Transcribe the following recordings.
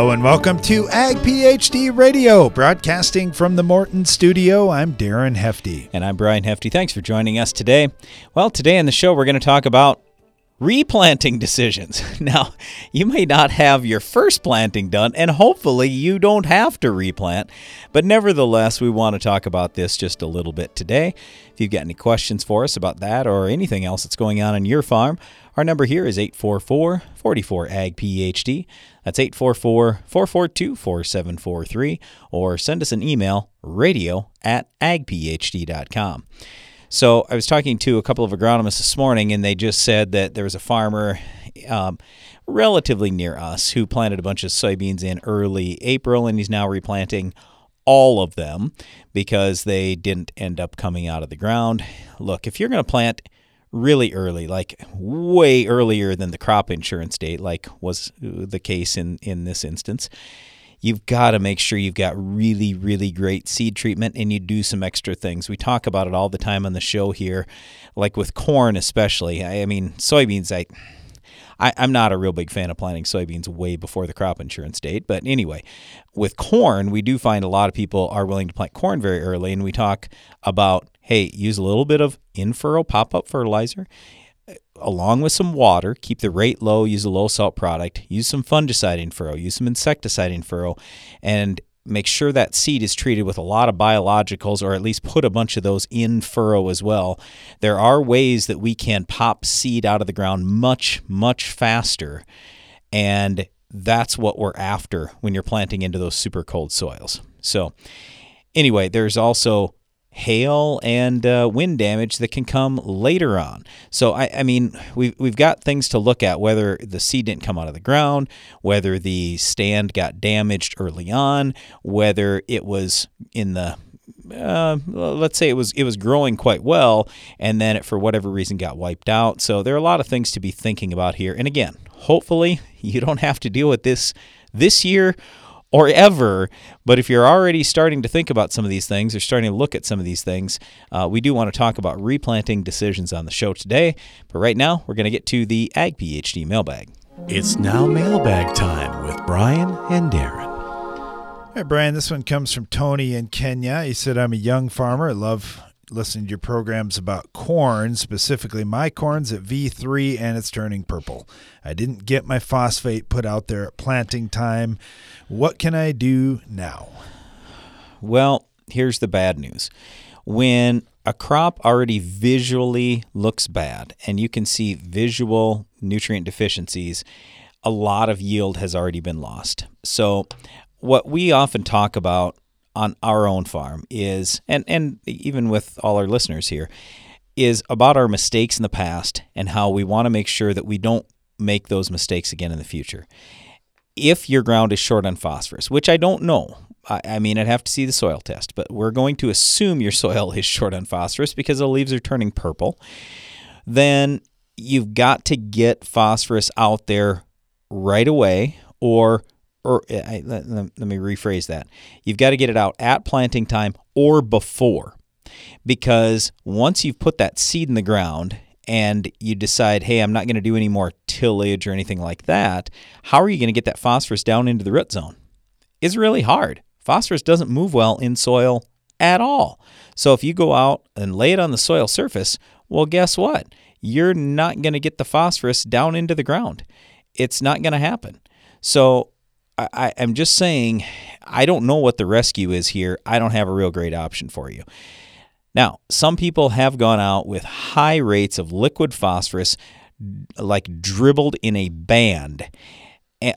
Hello and welcome to Ag PhD Radio, broadcasting from the Morton studio. I'm Darren Hefty. And I'm Brian Hefty. Thanks for joining us today. Well, today in the show, we're going to talk about replanting decisions. Now, you may not have your first planting done, and hopefully you don't have to replant, but nevertheless, we want to talk about this just a little bit today. If you've got any questions for us about that or anything else that's going on on your farm, our number here is 844 44 AG PhD. That's 844 442 4743, or send us an email radio at agphd.com. So I was talking to a couple of agronomists this morning, and they just said that there was a farmer um, relatively near us who planted a bunch of soybeans in early April, and he's now replanting all of them because they didn't end up coming out of the ground. Look, if you're going to plant really early, like way earlier than the crop insurance date, like was the case in, in this instance, you've got to make sure you've got really, really great seed treatment and you do some extra things. We talk about it all the time on the show here, like with corn, especially. I, I mean, soybeans, I. I, am not a real big fan of planting soybeans way before the crop insurance date. But anyway, with corn, we do find a lot of people are willing to plant corn very early. And we talk about hey, use a little bit of in furrow pop up fertilizer uh, along with some water, keep the rate low, use a low salt product, use some fungicide in furrow, use some insecticide in furrow, and make sure that seed is treated with a lot of biologicals or at least put a bunch of those in furrow as well. There are ways that we can pop seed out of the ground much, much faster. And that's what we're after when you're planting into those super cold soils. So, anyway, there's also hail and uh, wind damage that can come later on. So I, I, mean, we've we've got things to look at whether the seed didn't come out of the ground, whether the stand got damaged early on, whether it was in the uh, let's say it was it was growing quite well and then it for whatever reason got wiped out. So there are a lot of things to be thinking about here. And again, hopefully you don't have to deal with this this year or ever. But if you're already starting to think about some of these things or starting to look at some of these things, uh, we do want to talk about replanting decisions on the show today. But right now, we're going to get to the Ag PhD mailbag. It's now mailbag time with Brian and Darren. Hey, Brian, this one comes from Tony in Kenya. He said, I'm a young farmer. I love listening to your programs about corn, specifically my corn's at V3 and it's turning purple. I didn't get my phosphate put out there at planting time. What can I do now? Well, here's the bad news. When a crop already visually looks bad and you can see visual nutrient deficiencies, a lot of yield has already been lost. So, what we often talk about on our own farm is, and, and even with all our listeners here, is about our mistakes in the past and how we want to make sure that we don't make those mistakes again in the future. If your ground is short on phosphorus, which I don't know, I, I mean, I'd have to see the soil test, but we're going to assume your soil is short on phosphorus because the leaves are turning purple, then you've got to get phosphorus out there right away or or eh, I, let, let me rephrase that. You've got to get it out at planting time or before. Because once you've put that seed in the ground and you decide, hey, I'm not going to do any more tillage or anything like that, how are you going to get that phosphorus down into the root zone? It's really hard. Phosphorus doesn't move well in soil at all. So if you go out and lay it on the soil surface, well, guess what? You're not going to get the phosphorus down into the ground. It's not going to happen. So I, am just saying, I don't know what the rescue is here. I don't have a real great option for you. Now, some people have gone out with high rates of liquid phosphorus, like dribbled in a band,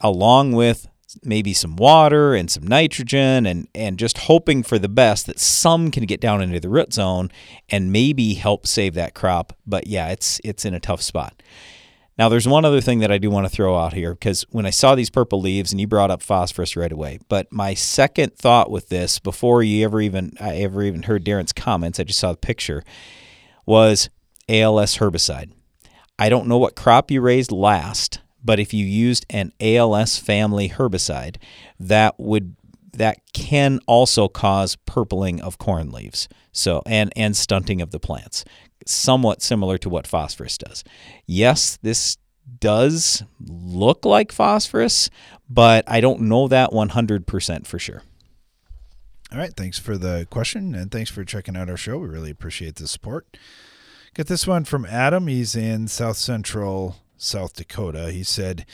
along with maybe some water and some nitrogen and, and just hoping for the best that some can get down into the root zone and maybe help save that crop. But yeah, it's it's in a tough spot. Now, there's one other thing that I do want to throw out here because when I saw these purple leaves and you brought up phosphorus right away, but my second thought with this before you ever even I ever even heard Darren's comments, I just saw the picture, was ALS herbicide. I don't know what crop you raised last, but if you used an ALS family herbicide, that would that can also cause purpling of corn leaves. So and and stunting of the plants somewhat similar to what phosphorus does. Yes, this does look like phosphorus, but I don't know that 100% for sure. All right. Thanks for the question and thanks for checking out our show. We really appreciate the support. Get this one from Adam. He's in South Central South Dakota. He said,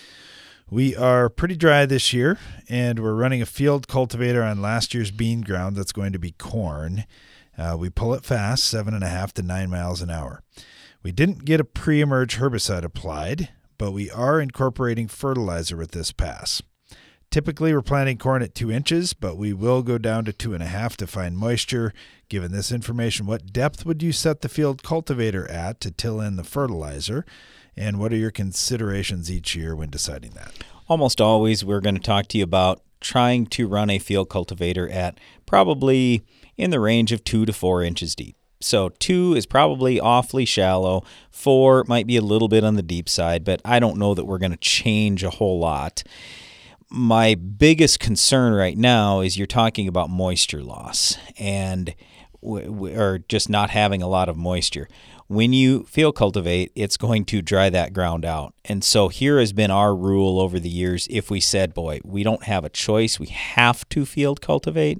We are pretty dry this year, and we're running a field cultivator on last year's bean ground that's going to be corn. Uh, we pull it fast, seven and a half to nine miles an hour. We didn't get a pre emerge herbicide applied, but we are incorporating fertilizer with this pass. Typically, we're planting corn at two inches, but we will go down to two and a half to find moisture. Given this information, what depth would you set the field cultivator at to till in the fertilizer? And what are your considerations each year when deciding that? Almost always, we're going to talk to you about trying to run a field cultivator at probably in the range of two to four inches deep. So, two is probably awfully shallow. Four might be a little bit on the deep side, but I don't know that we're going to change a whole lot my biggest concern right now is you're talking about moisture loss and or just not having a lot of moisture. When you field cultivate, it's going to dry that ground out. And so here has been our rule over the years if we said, boy, we don't have a choice, we have to field cultivate,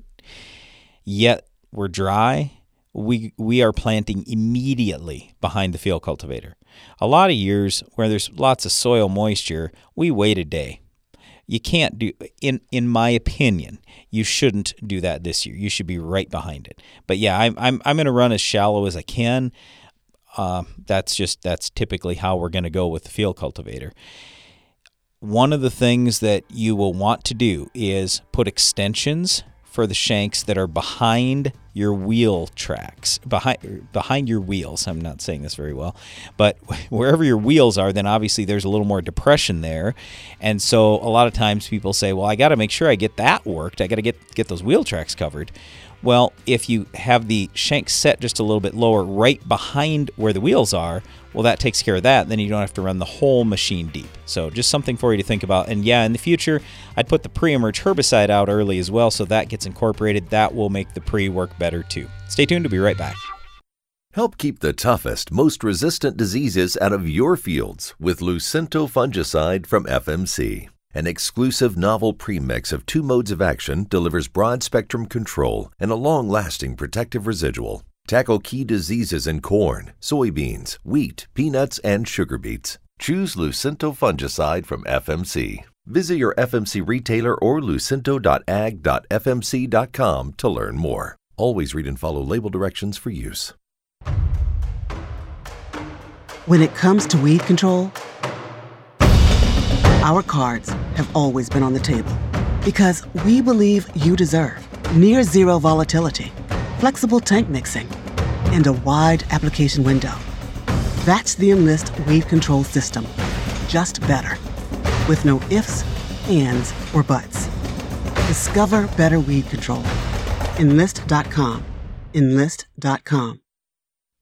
yet we're dry, we we are planting immediately behind the field cultivator. A lot of years where there's lots of soil moisture, we wait a day. You can't do in in my opinion you shouldn't do that this year. You should be right behind it. But yeah i'm i'm, I'm going to run as shallow as i can. Uh, that's just that's typically how we're going to go with the field cultivator. One of the things that you will want to do is put extensions for the shanks that are behind your wheel tracks. Behind behind your wheels i'm not saying this very well but wherever your wheels are then obviously there's a little more depression there. And so a lot of times people say well i got to make sure i get that worked. I got to get get those wheel tracks covered well if you have the shank set just a little bit lower right behind where the wheels are well, that takes care of that. Then you don't have to run the whole machine deep. So just something for you to think about. And yeah, in the future, I'd put the pre-emerge herbicide out early as well, so that gets incorporated. That will make the pre work better too. Stay tuned. We'll be right back. Help keep the toughest, most resistant diseases out of your fields with Lucento fungicide from FMC. An exclusive novel premix of two modes of action delivers broad spectrum control and a long lasting protective residual. Tackle key diseases in corn, soybeans, wheat, peanuts, and sugar beets. Choose Lucento fungicide from FMC. Visit your FMC retailer or lucento.ag.fmc.com to learn more. Always read and follow label directions for use. When it comes to weed control, our cards have always been on the table because we believe you deserve near zero volatility flexible tank mixing, and a wide application window. That's the Enlist weed control system, just better. With no ifs, ands, or buts. Discover better weed control. Enlist.com. Enlist.com.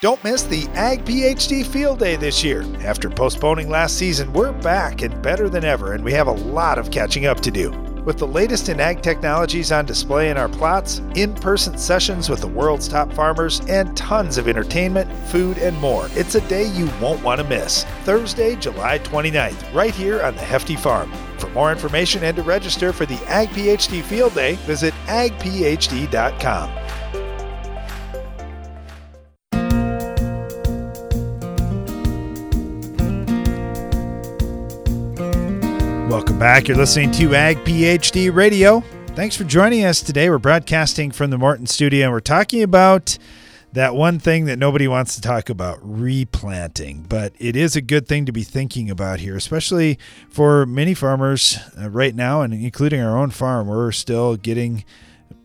Don't miss the Ag PhD Field Day this year. After postponing last season, we're back and better than ever, and we have a lot of catching up to do. With the latest in ag technologies on display in our plots, in person sessions with the world's top farmers, and tons of entertainment, food, and more, it's a day you won't want to miss. Thursday, July 29th, right here on the Hefty Farm. For more information and to register for the Ag PhD Field Day, visit agphd.com. back. You're listening to Ag PhD Radio. Thanks for joining us today. We're broadcasting from the Morton studio and we're talking about that one thing that nobody wants to talk about replanting. But it is a good thing to be thinking about here, especially for many farmers uh, right now, and including our own farm. We're still getting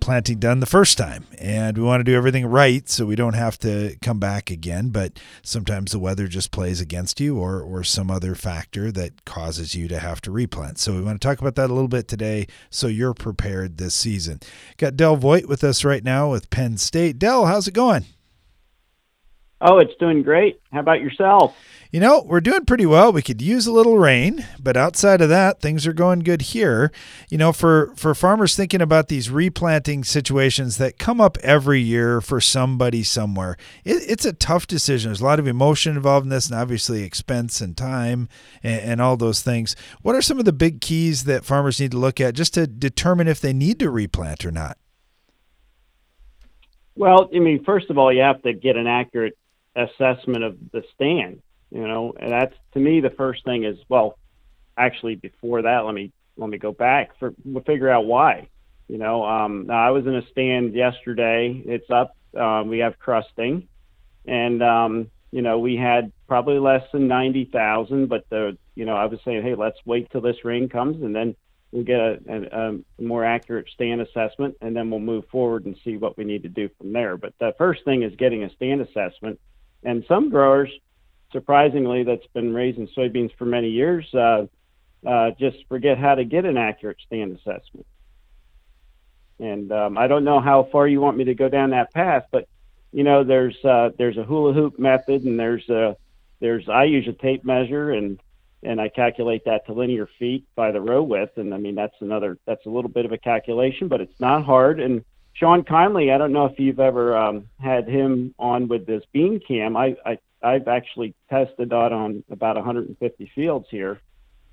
planting done the first time. And we want to do everything right so we don't have to come back again. But sometimes the weather just plays against you or, or some other factor that causes you to have to replant. So we want to talk about that a little bit today so you're prepared this season. Got Del Voight with us right now with Penn State. Del, how's it going? Oh, it's doing great. How about yourself? You know, we're doing pretty well. We could use a little rain, but outside of that, things are going good here. You know, for for farmers thinking about these replanting situations that come up every year for somebody somewhere, it, it's a tough decision. There's a lot of emotion involved in this, and obviously expense and time and, and all those things. What are some of the big keys that farmers need to look at just to determine if they need to replant or not? Well, I mean, first of all, you have to get an accurate assessment of the stand. You know, and that's to me the first thing is well, actually before that, let me let me go back for we'll figure out why. You know, um, I was in a stand yesterday. It's up. Uh, we have crusting, and um, you know we had probably less than ninety thousand. But the you know I was saying, hey, let's wait till this rain comes, and then we'll get a, a, a more accurate stand assessment, and then we'll move forward and see what we need to do from there. But the first thing is getting a stand assessment and some growers, surprisingly, that's been raising soybeans for many years, uh, uh, just forget how to get an accurate stand assessment. And um, I don't know how far you want me to go down that path, but you know, there's uh, there's a hula hoop method, and there's a there's I use a tape measure, and and I calculate that to linear feet by the row width, and I mean that's another that's a little bit of a calculation, but it's not hard, and Shawn Conley, I don't know if you've ever um, had him on with this bean cam. I, I I've actually tested that on about 150 fields here,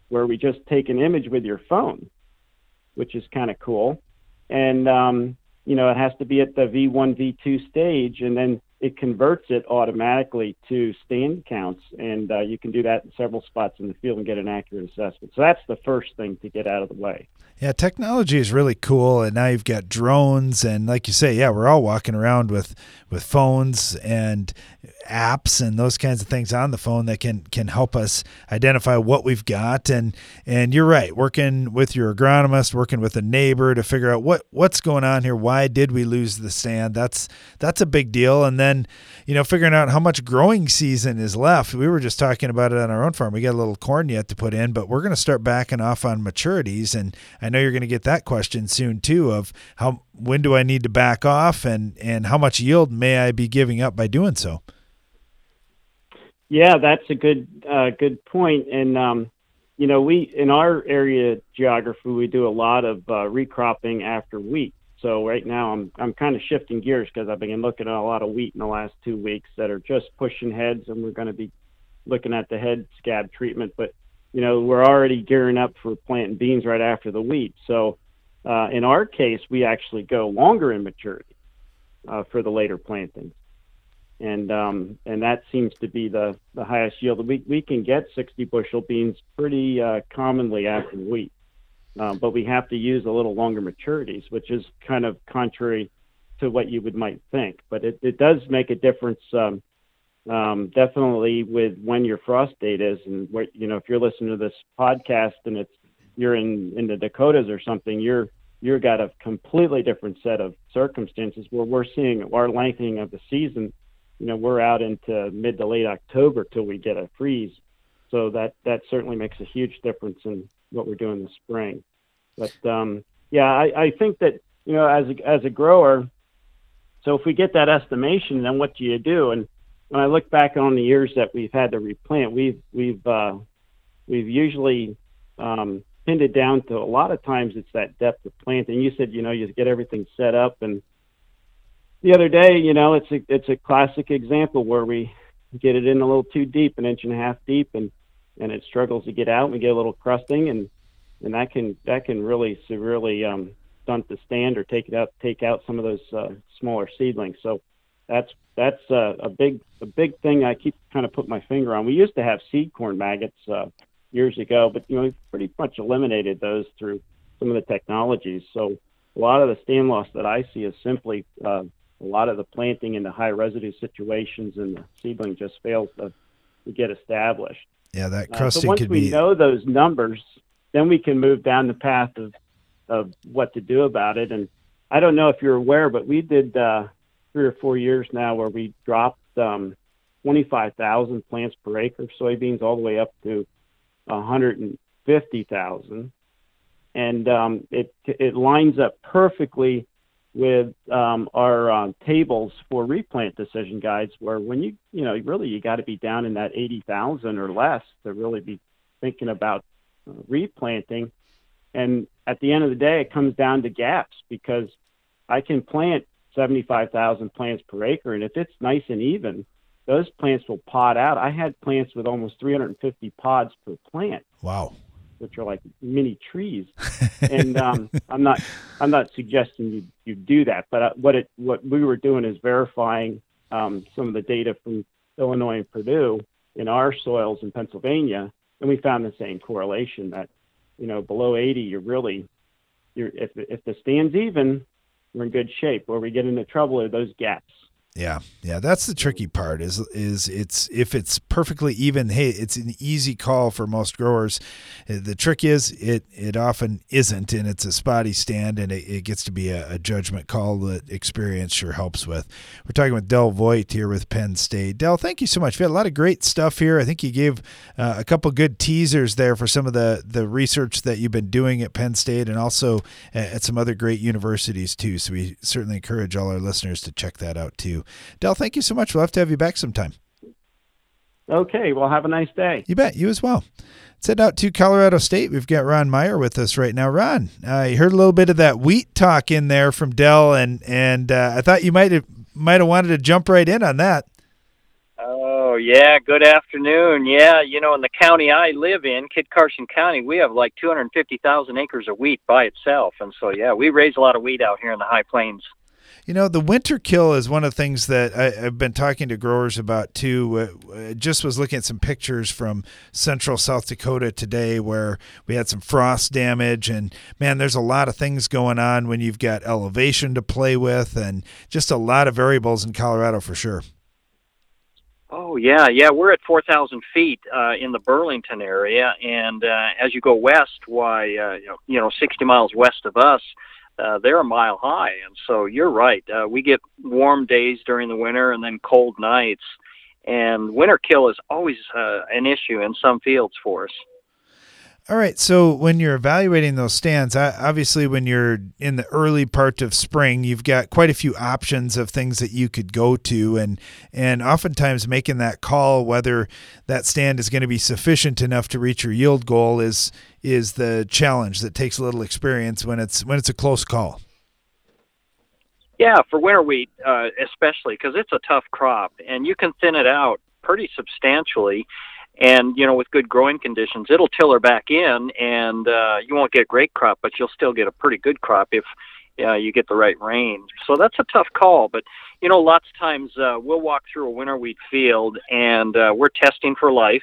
where we just take an image with your phone, which is kind of cool. And um, you know, it has to be at the V1, V2 stage, and then it converts it automatically to stand counts, and uh, you can do that in several spots in the field and get an accurate assessment. So that's the first thing to get out of the way. Yeah, technology is really cool, and now you've got drones, and like you say, yeah, we're all walking around with with phones and apps and those kinds of things on the phone that can can help us identify what we've got. And and you're right, working with your agronomist, working with a neighbor to figure out what what's going on here. Why did we lose the stand? That's that's a big deal. And then you know figuring out how much growing season is left. We were just talking about it on our own farm. We got a little corn yet to put in, but we're going to start backing off on maturities and I know you're going to get that question soon too of how when do I need to back off and and how much yield may I be giving up by doing so? Yeah, that's a good uh, good point. And um, you know, we in our area geography we do a lot of uh, recropping after wheat. So right now I'm I'm kind of shifting gears because I've been looking at a lot of wheat in the last two weeks that are just pushing heads, and we're going to be looking at the head scab treatment. But you know, we're already gearing up for planting beans right after the wheat. So uh, in our case, we actually go longer in maturity uh, for the later plantings. And um, and that seems to be the, the highest yield. We, we can get 60 bushel beans pretty uh, commonly after wheat, um, but we have to use a little longer maturities, which is kind of contrary to what you would might think. But it, it does make a difference um, um, definitely with when your frost date is and what you know if you're listening to this podcast and it's you're in in the Dakotas or something you're you're got a completely different set of circumstances where we're seeing our lengthening of the season you know we're out into mid to late October till we get a freeze. So that that certainly makes a huge difference in what we're doing this spring. But um, yeah I, I think that you know as a, as a grower so if we get that estimation then what do you do? And when I look back on the years that we've had to replant, we've we've uh, we've usually um, pinned it down to a lot of times it's that depth of planting. You said you know you get everything set up, and the other day you know it's a it's a classic example where we get it in a little too deep, an inch and a half deep, and and it struggles to get out. And we get a little crusting, and and that can that can really severely um, stunt the stand or take it out take out some of those uh, smaller seedlings. So that's that's a, a big a big thing I keep kind of put my finger on. We used to have seed corn maggots uh, years ago, but you know we pretty much eliminated those through some of the technologies. So a lot of the stand loss that I see is simply uh, a lot of the planting into high residue situations, and the seedling just fails to, to get established. Yeah, that crusting uh, so once we be. know those numbers, then we can move down the path of of what to do about it. And I don't know if you're aware, but we did uh, three or four years now where we dropped um, 25,000 plants per acre of soybeans all the way up to 150,000, and um, it it lines up perfectly with um, our um, tables for replant decision guides, where when you you know really you got to be down in that 80,000 or less to really be thinking about uh, replanting. And at the end of the day, it comes down to gaps because I can plant 75,000 plants per acre, and if it's nice and even, those plants will pod out. I had plants with almost 350 pods per plant. Wow. Which are like mini trees, and um, I'm not I'm not suggesting you you do that, but uh, what it what we were doing is verifying um, some of the data from Illinois and Purdue in our soils in Pennsylvania, and we found the same correlation that you know below 80 you're really you're if if the stand's even we're in good shape. Where we get into trouble are those gaps. Yeah, yeah, that's the tricky part. Is is it's if it's perfectly even. Hey, it's an easy call for most growers. Uh, the trick is it it often isn't, and it's a spotty stand, and it, it gets to be a, a, judgment call that experience sure helps with. We're talking with Del Voight here with Penn State. Del, thank you so much. We had a lot of great stuff here. I think you gave uh, a couple good teasers there for some of the the research that you've been doing at Penn State, and also at some other great universities too. So we certainly encourage all our listeners to check that out too. Del, thank you so much. We'll have to have you back sometime. Okay. Well, have a nice day. You bet. You as well. Let's head out to Colorado State. We've got Ron Meyer with us right now. Ron, uh, you heard a little bit of that wheat talk in there from Del, and and uh, I thought you might have might have wanted to jump right in on that. Oh yeah, good afternoon. Yeah, you know, in the county I live in, Kit Carson County, we have like 250,000 acres of wheat by itself, and so yeah, we raise a lot of wheat out here in the High Plains. You know, the winter kill is one of the things that I, have been talking to growers about too. Uh, just was looking at some pictures from central South Dakota today where we had some frost damage. And man, there's a lot of things going on when you've got elevation to play with and just a lot of variables in Colorado for sure. Oh yeah, yeah. We're at four thousand feet uh, in the Burlington area, and uh, as you go west, why uh, you know, sixty miles west of us, uh, they're a mile high. And so you're right. Uh, we get warm days during the winter and then cold nights. And winter kill is always uh, an issue in some fields for us. All right. So when you're evaluating those stands, obviously when you're in the early part of spring, you've got quite a few options of things that you could go to, and and oftentimes making that call whether that stand is going to be sufficient enough to reach your yield goal is is the challenge that takes a little experience when it's when it's a close call. Yeah, for winter wheat uh, especially because it's a tough crop, and you can thin it out pretty substantially and you know with good growing conditions it'll tiller back in and uh, you won't get a great crop but you'll still get a pretty good crop if uh, you get the right rain. So that's a tough call but you know lots of times uh, we'll walk through a winter wheat field and uh, we're testing for life.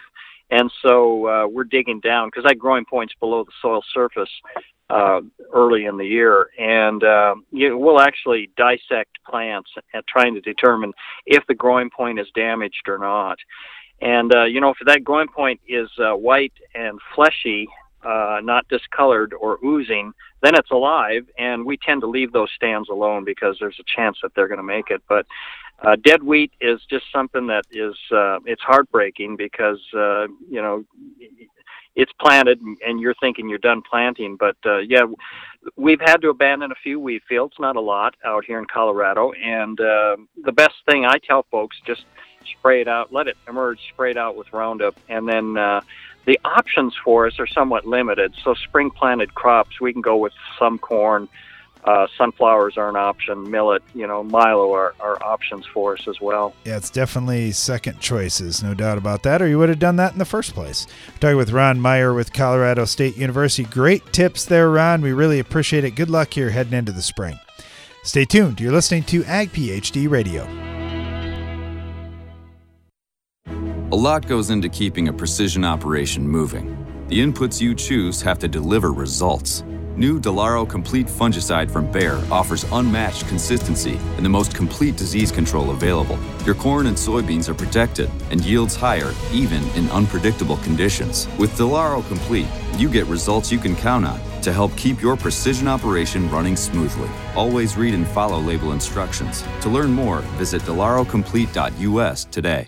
And so uh, we're digging down because that growing point's below the soil surface uh, early in the year, and uh, you we'll actually dissect plants at trying to determine if the growing point is damaged or not. And uh, you know, if that growing point is uh, white and fleshy, uh, not discolored or oozing, then it's alive. And we tend to leave those stands alone because there's a chance that they're going to make it. But uh, dead wheat is just something that is uh, it's heartbreaking because uh, you know it's planted and you're thinking you're done planting. But uh, yeah, we've had to abandon a few wheat fields, not a lot, out here in Colorado. And uh, the best thing I tell folks just spray it out, let it emerge, spray it out with Roundup, and then uh, the options for us are somewhat limited. So spring planted crops, we can go with some corn. Uh, sunflowers are an option. Millet, you know, milo are, are options for us as well. Yeah, it's definitely second choices, no doubt about that, or you would have done that in the first place. We're talking with Ron Meyer with Colorado State University. Great tips there, Ron. We really appreciate it. Good luck here heading into the spring. Stay tuned. You're listening to Ag PhD Radio. A lot goes into keeping a precision operation moving. The inputs you choose have to deliver results. New Delaro Complete Fungicide from Bayer offers unmatched consistency and the most complete disease control available. Your corn and soybeans are protected and yields higher even in unpredictable conditions. With Delaro Complete, you get results you can count on to help keep your precision operation running smoothly. Always read and follow label instructions. To learn more, visit delarocomplete.us today.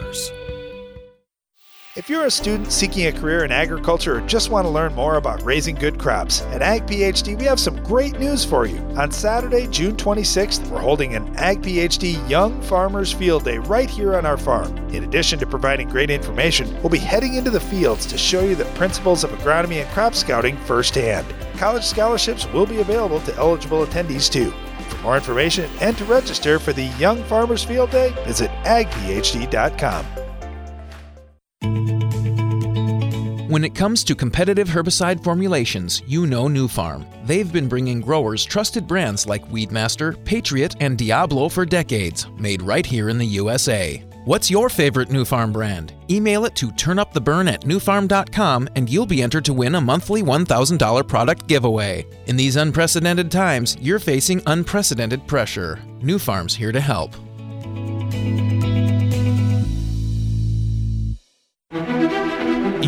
If you're a student seeking a career in agriculture or just want to learn more about raising good crops, at Ag PhD we have some great news for you. On Saturday, June 26th, we're holding an Ag PhD Young Farmers Field Day right here on our farm. In addition to providing great information, we'll be heading into the fields to show you the principles of agronomy and crop scouting firsthand. College scholarships will be available to eligible attendees too. For more information and to register for the Young Farmers Field Day, visit agphd.com. When it comes to competitive herbicide formulations, you know Nufarm. They've been bringing growers trusted brands like Weedmaster, Patriot, and Diablo for decades, made right here in the USA. What's your favorite Nufarm brand? Email it to turnuptheburn at nufarm.com and you'll be entered to win a monthly $1,000 product giveaway. In these unprecedented times, you're facing unprecedented pressure. Nufarm's here to help.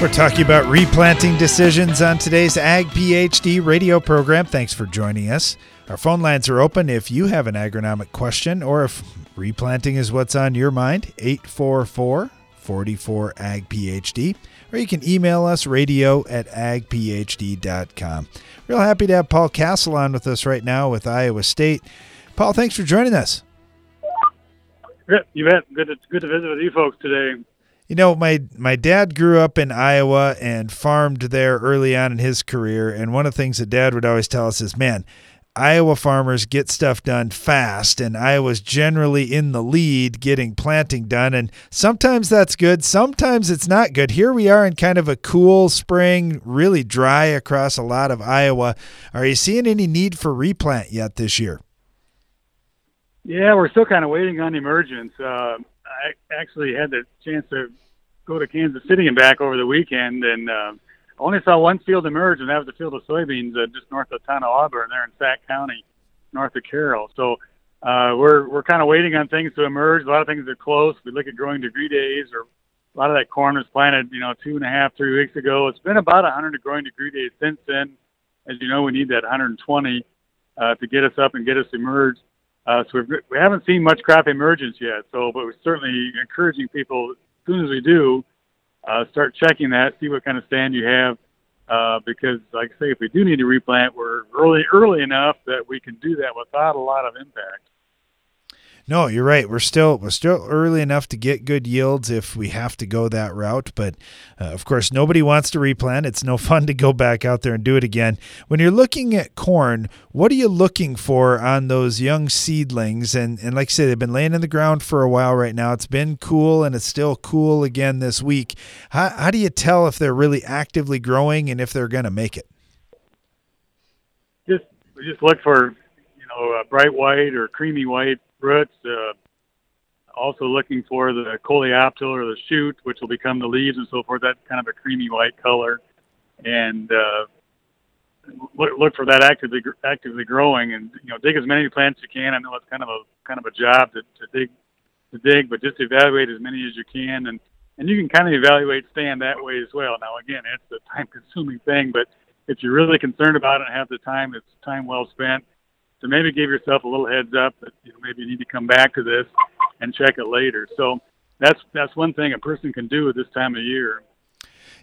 We're talking about replanting decisions on today's Ag PhD radio program. Thanks for joining us. Our phone lines are open if you have an agronomic question or if replanting is what's on your mind. 844 44 Ag PhD. Or you can email us radio at agphd.com. Real happy to have Paul Kassel on with us right now with Iowa State. Paul, thanks for joining us. You bet. Good to, good to visit with you folks today. You know, my my dad grew up in Iowa and farmed there early on in his career, and one of the things that dad would always tell us is, "Man, Iowa farmers get stuff done fast, and Iowa's generally in the lead getting planting done. And sometimes that's good, sometimes it's not good. Here we are in kind of a cool spring, really dry across a lot of Iowa. Are you seeing any need for replant yet this year? Yeah, we're still kind of waiting on emergence. Uh, I actually had the chance to go to Kansas City and back over the weekend, and uh, only saw one field emerge, and that was the field of soybeans uh, just north of town of Auburn, there in Sac County, north of Carroll. So uh, we're we're kind of waiting on things to emerge. A lot of things are close. We look at growing degree days, or a lot of that corn was planted, you know, two and a half, three weeks ago. It's been about 100 growing degree days since then. As you know, we need that 120 uh, to get us up and get us emerged. Uh, so we've, we haven't seen much crop emergence yet. So, but we're certainly encouraging people as soon as we do, uh, start checking that, see what kind of stand you have. Uh, because, like I say, if we do need to replant, we're early early enough that we can do that without a lot of impact. No, you're right. We're still we're still early enough to get good yields if we have to go that route. But uh, of course, nobody wants to replant. It's no fun to go back out there and do it again. When you're looking at corn, what are you looking for on those young seedlings? And and like I said, they've been laying in the ground for a while right now. It's been cool and it's still cool again this week. How how do you tell if they're really actively growing and if they're going to make it? Just we just look for you know bright white or creamy white roots, uh, also looking for the coleoptile or the shoot, which will become the leaves and so forth. That's kind of a creamy white color, and uh, look, look for that actively actively growing. And you know, dig as many plants as you can. I know it's kind of a kind of a job to, to dig to dig, but just evaluate as many as you can, and and you can kind of evaluate stand that way as well. Now, again, it's a time-consuming thing, but if you're really concerned about it and have the time, it's time well spent. So maybe give yourself a little heads up that you know, maybe you need to come back to this and check it later. So that's that's one thing a person can do at this time of year.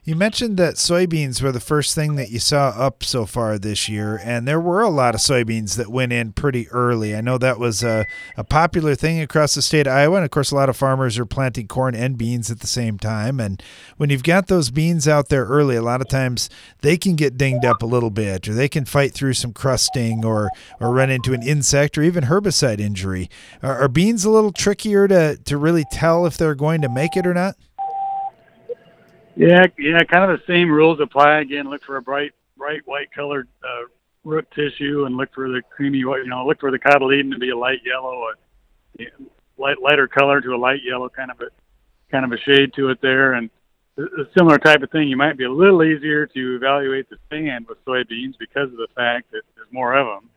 You mentioned that soybeans were the first thing that you saw up so far this year, and there were a lot of soybeans that went in pretty early. I know that was a, a popular thing across the state of Iowa, and of course, a lot of farmers are planting corn and beans at the same time. And when you've got those beans out there early, a lot of times they can get dinged up a little bit, or they can fight through some crusting, or or run into an insect or even herbicide injury. Are, are beans a little trickier to to really tell if they're going to make it or not? Yeah, yeah, kind of the same rules apply. Again, look for a bright, bright white colored uh, root tissue, and look for the creamy white. You know, look for the cotyledon to be a light yellow, a light lighter color to a light yellow, kind of a kind of a shade to it there, and a similar type of thing. You might be a little easier to evaluate the stand with soybeans because of the fact that there's more of them.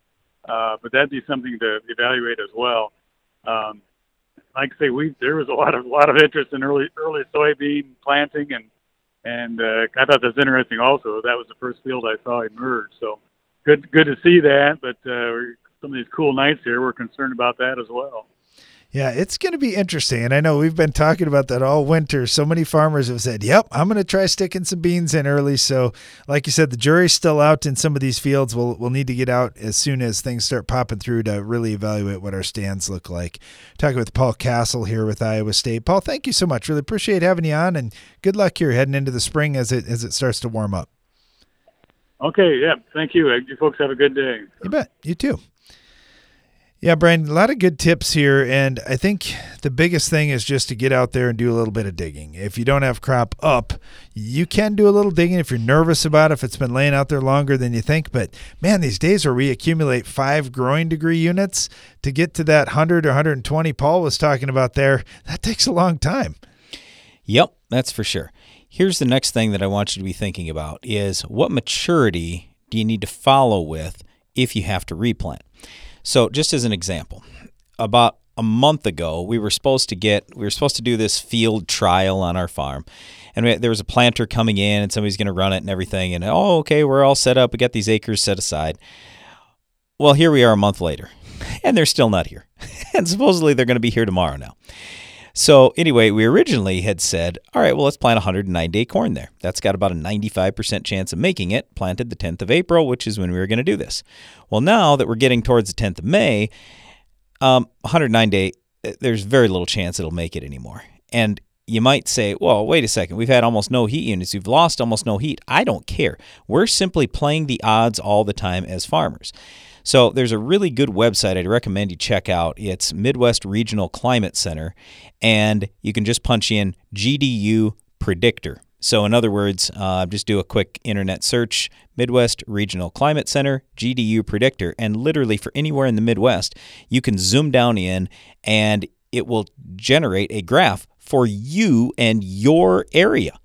Uh, but that'd be something to evaluate as well. Um, like I say, we there was a lot of a lot of interest in early early soybean planting and and uh, I thought that's interesting. Also, that was the first field I saw emerge. So good, good to see that. But uh, some of these cool nights here, we're concerned about that as well. Yeah, it's going to be interesting. And I know we've been talking about that all winter. So many farmers have said, yep, I'm going to try sticking some beans in early. So, like you said, the jury's still out in some of these fields. We'll, we'll need to get out as soon as things start popping through to really evaluate what our stands look like. Talking with Paul Kassel here with Iowa State. Paul, thank you so much. Really appreciate having you on and good luck here heading into the spring as it, as it starts to warm up. Okay, yeah, thank you. You folks have a good day. You bet. You too. Yeah, Brian, a lot of good tips here. And I think the biggest thing is just to get out there and do a little bit of digging. If you don't have crop up, you can do a little digging if you're nervous about it, if it's been laying out there longer than you think. But man, these days where we accumulate five growing degree units to get to that 100 or 120 Paul was talking about there, that takes a long time. Yep, that's for sure. Here's the next thing that I want you to be thinking about is what maturity do you need to follow with if you have to replant? So, just as an example, about a month ago, we were supposed to get we were supposed to do this field trial on our farm, and we, there was a planter coming in, and somebody's going to run it and everything. And oh, okay, we're all set up. We got these acres set aside. Well, here we are a month later, and they're still not here, and supposedly they're going to be here tomorrow now. So anyway, we originally had said, all right, well, let's plant 109 day corn there. That's got about a 95% chance of making it. Planted the 10th of April, which is when we were going to do this. Well, now that we're getting towards the 10th of May, um, 109 day, eh, there's very little chance it'll make it anymore. And you might say, well, wait a second, we've had almost no heat units. We've lost almost no heat. I don't care. We're simply playing the odds all the time as farmers. So there's a really good website I'd recommend you check out. It's Midwest Regional Climate Center, and you can just punch in GDU Predictor. So, in other words, uh, just do a quick internet search Midwest Regional Climate Center, GDU Predictor, and literally for anywhere in the Midwest, you can zoom down in and it will generate a graph for you and your area.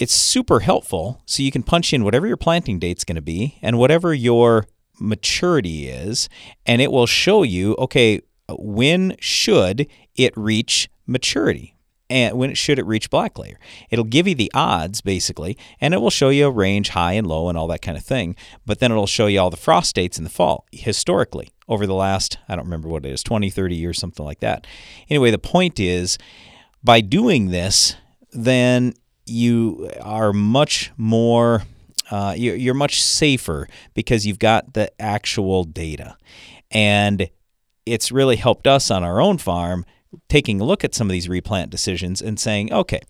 It's super helpful. So, you can punch in whatever your planting date's going to be and whatever your maturity is, and it will show you okay, when should it reach maturity? And when should it reach black layer? It'll give you the odds basically, and it will show you a range high and low and all that kind of thing. But then it'll show you all the frost dates in the fall historically over the last, I don't remember what it is, 20, 30 years, something like that. Anyway, the point is by doing this, then you are much more uh, you're much safer because you've got the actual data. And it's really helped us on our own farm taking a look at some of these replant decisions and saying, okay,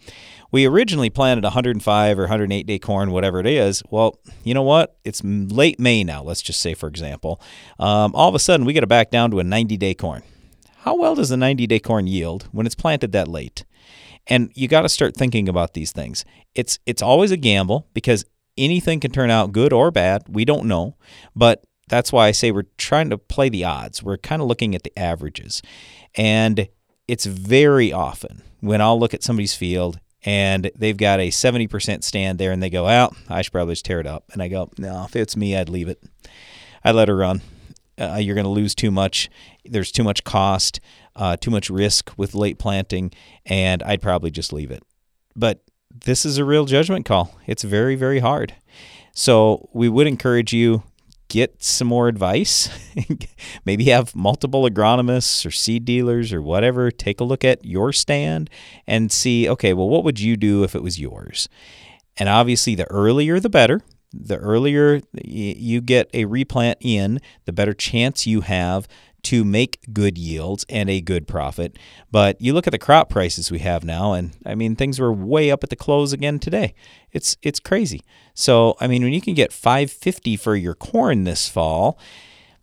we originally planted 105 or 108 day corn, whatever it is. Well, you know what? It's late May now, let's just say, for example. Um, all of a sudden, we get it back down to a 90 day corn. How well does the 90 day corn yield when it's planted that late? And you got to start thinking about these things. It's it's always a gamble because anything can turn out good or bad. We don't know. But that's why I say we're trying to play the odds. We're kind of looking at the averages. And it's very often when I'll look at somebody's field and they've got a 70% stand there and they go, well, I should probably just tear it up. And I go, no, if it's me, I'd leave it. I'd let her run. Uh, you're going to lose too much. There's too much cost, uh, too much risk with late planting, and I'd probably just leave it. But this is a real judgment call. It's very, very hard. So we would encourage you get some more advice. Maybe have multiple agronomists or seed dealers or whatever take a look at your stand and see, okay, well, what would you do if it was yours? And obviously, the earlier the better. The earlier you get a replant in, the better chance you have to make good yields and a good profit. But you look at the crop prices we have now, and I mean things were way up at the close again today. It's it's crazy. So I mean when you can get 550 for your corn this fall,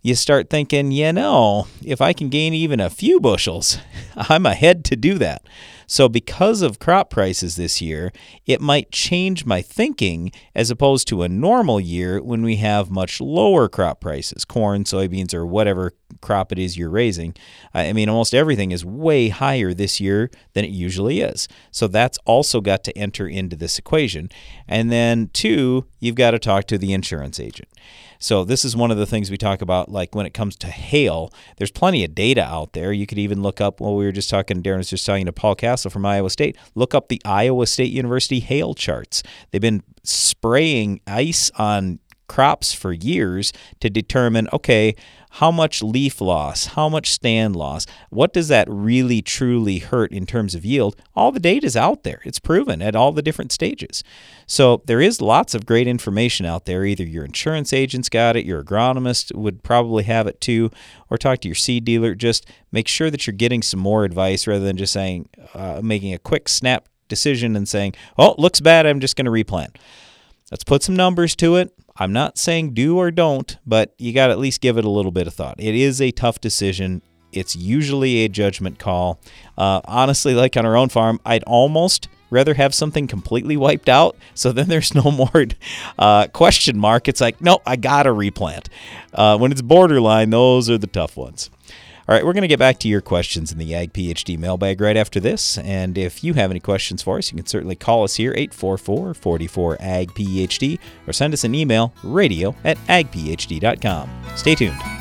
you start thinking, you know, if I can gain even a few bushels, I'm ahead to do that. So, because of crop prices this year, it might change my thinking as opposed to a normal year when we have much lower crop prices corn, soybeans, or whatever crop it is you're raising. I mean, almost everything is way higher this year than it usually is. So, that's also got to enter into this equation. And then, two, you've got to talk to the insurance agent. So this is one of the things we talk about, like when it comes to hail. There's plenty of data out there. You could even look up. Well, we were just talking. Darren was just talking to Paul Kassel from Iowa State. Look up the Iowa State University hail charts. They've been spraying ice on crops for years to determine okay how much leaf loss, how much stand loss, what does that really truly hurt in terms of yield? All the data is out there. It's proven at all the different stages. So there is lots of great information out there. Either your insurance agent's got it, your agronomist would probably have it too, or talk to your seed dealer. Just make sure that you're getting some more advice rather than just saying, uh, making a quick snap decision and saying, oh, looks bad, I'm just going to replant. Let's put some numbers to it. I'm not saying do or don't, but you got to at least give it a little bit of thought. It is a tough decision. It's usually a judgment call. Uh, honestly, like on our own farm, I'd almost rather have something completely wiped out so then there's no more uh, question mark. It's like, no, I got to replant. Uh, when it's borderline, those are the tough ones. All right, we're going to get back to your questions in the Ag PhD mailbag right after this. And if you have any questions for us, you can certainly call us here, 844 44 Ag PhD, or send us an email, radio at agphd.com. Stay tuned.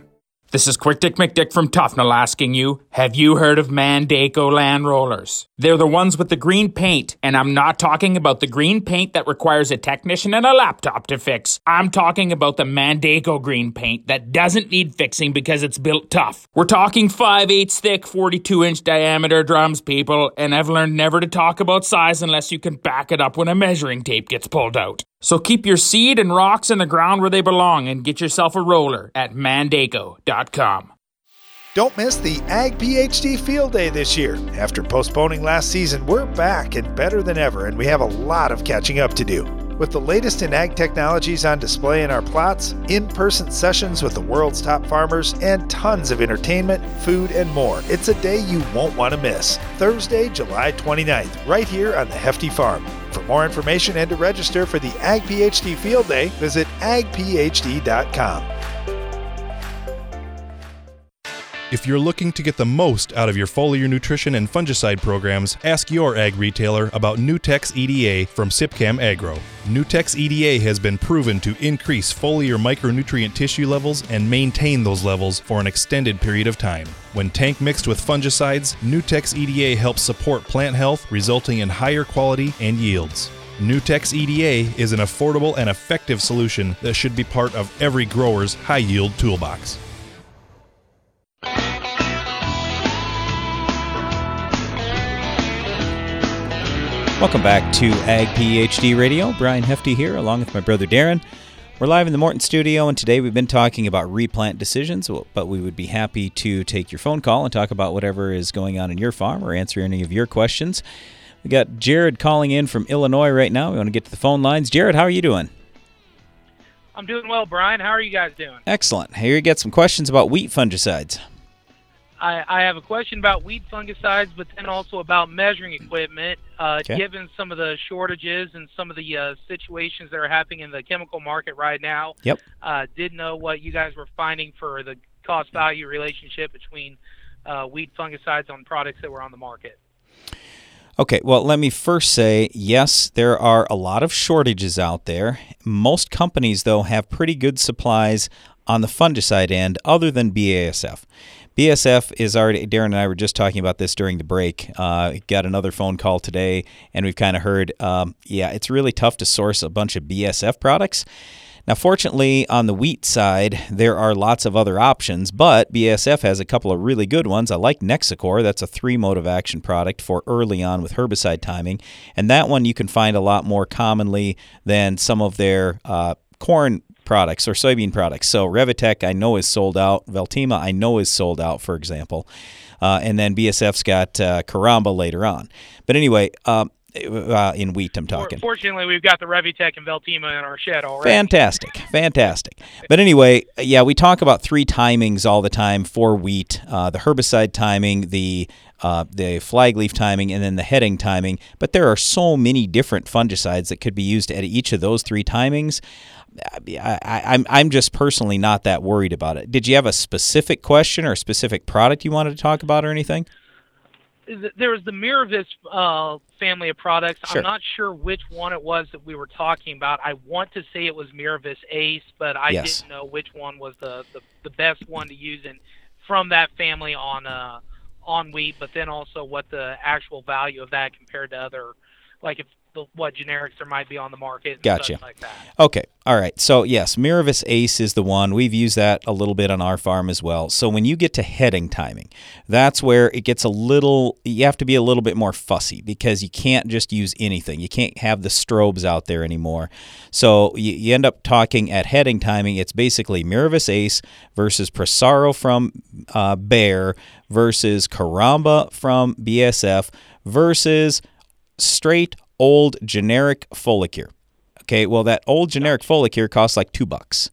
This is Quick Dick McDick from Tuffnell asking you, have you heard of Mandaco Land Rollers? They're the ones with the green paint, and I'm not talking about the green paint that requires a technician and a laptop to fix. I'm talking about the Mandaco green paint that doesn't need fixing because it's built tough. We're talking 5 8 thick, 42 inch diameter drums, people, and I've learned never to talk about size unless you can back it up when a measuring tape gets pulled out. So keep your seed and rocks in the ground where they belong and get yourself a roller at mandaco.com. Don't miss the Ag PhD Field Day this year. After postponing last season, we're back and better than ever, and we have a lot of catching up to do. With the latest in ag technologies on display in our plots, in person sessions with the world's top farmers, and tons of entertainment, food, and more, it's a day you won't want to miss. Thursday, July 29th, right here on the Hefty Farm. For more information and to register for the Ag PhD Field Day, visit agphd.com. If you're looking to get the most out of your foliar nutrition and fungicide programs, ask your ag retailer about Nutex EDA from Sipcam Agro. Nutex EDA has been proven to increase foliar micronutrient tissue levels and maintain those levels for an extended period of time. When tank mixed with fungicides, Nutex EDA helps support plant health, resulting in higher quality and yields. Nutex EDA is an affordable and effective solution that should be part of every grower's high yield toolbox. Welcome back to Ag PhD Radio. Brian Hefty here, along with my brother Darren. We're live in the Morton studio, and today we've been talking about replant decisions, but we would be happy to take your phone call and talk about whatever is going on in your farm or answer any of your questions. We got Jared calling in from Illinois right now. We want to get to the phone lines. Jared, how are you doing? I'm doing well, Brian. How are you guys doing? Excellent. Here you get some questions about wheat fungicides. I, I have a question about weed fungicides, but then also about measuring equipment. Uh, Okay. Given some of the shortages and some of the uh, situations that are happening in the chemical market right now, Yep. uh, did know what you guys were finding for the cost value relationship between uh, weed fungicides on products that were on the market. Okay, well, let me first say yes, there are a lot of shortages out there. Most companies, though, have pretty good supplies on the fungicide end, other than BASF. BSF is already, Darren and I were just talking about this during the break. Uh, got another phone call today, and we've kind of heard, um, yeah, it's really tough to source a bunch of BSF products. Now, fortunately, on the wheat side, there are lots of other options, but BSF has a couple of really good ones. I like Nexicor. That's a three mode of action product for early on with herbicide timing. And that one you can find a lot more commonly than some of their uh, corn products or soybean products. So Revytek, I know, is sold out. Veltima, I know, is sold out, for example. Uh, and then BSF's got uh, Caramba later on. But anyway, um, uh, in wheat, I'm talking. Fortunately, we've got the Revytek and Veltima in our shed already. Fantastic, fantastic. But anyway, yeah, we talk about three timings all the time for wheat: uh, the herbicide timing, the uh, the flag leaf timing, and then the heading timing. But there are so many different fungicides that could be used at each of those three timings. I, I, I'm I'm just personally not that worried about it. Did you have a specific question or a specific product you wanted to talk about or anything? There was the Miravis uh, family of products. Sure. I'm not sure which one it was that we were talking about. I want to say it was Miravis Ace, but I Yes. didn't know which one was the, the, the best one to use in, from that family on uh, on wheat, but then also what the actual value of that compared to other, like if the, what generics there might be on the market. Gotcha. Like that. Okay. All right. So, yes, Miravis Ace is the one. We've used that a little bit on our farm as well. So, when you get to heading timing, that's where it gets a little, you have to be a little bit more fussy because you can't just use anything. You can't have the strobes out there anymore. So, you, you end up talking at heading timing. It's basically Miravis Ace versus Prosaro from uh, Bayer versus Caramba from BSF versus straight old generic Folicur. Okay, well that old generic Folicur costs like two bucks.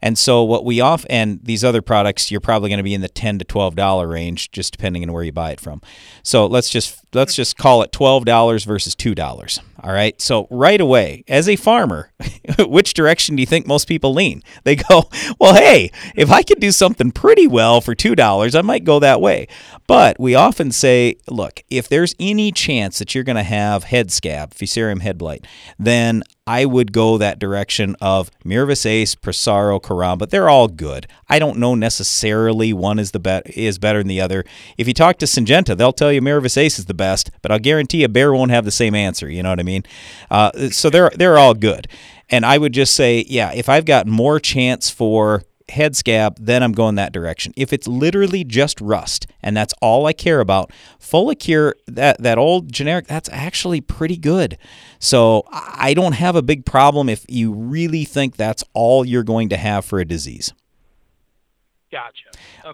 And so what we off and these other products, you're probably going to be in the ten to twelve dollar range, just depending on where you buy it from. So let's just let's hmm. just call it twelve dollars versus two dollars. All right. So right away, as a farmer, which direction do you think most people lean? They go, well, hey, if I could do something pretty well for two dollars, I might go that way. But we often say, look, if there's any chance that you're going to have head scab, Fusarium head blight, then I would go that direction of Miravis Ace, Prosaro, Caramba. They're all good. I don't know necessarily one is the bet is better than the other. If you talk to Syngenta, they'll tell you Miravis Ace is the best, but I'll guarantee a Bayer won't have the same answer. You know what I mean? Uh, so they're they're all good. And I would just say, yeah, if I've got more chance for head scab, then I'm going that direction. If it's literally just rust and that's all I care about, Folicur, that that old generic, that's actually pretty good. So I don't have a big problem if you really think that's all you're going to have for a disease. Gotcha.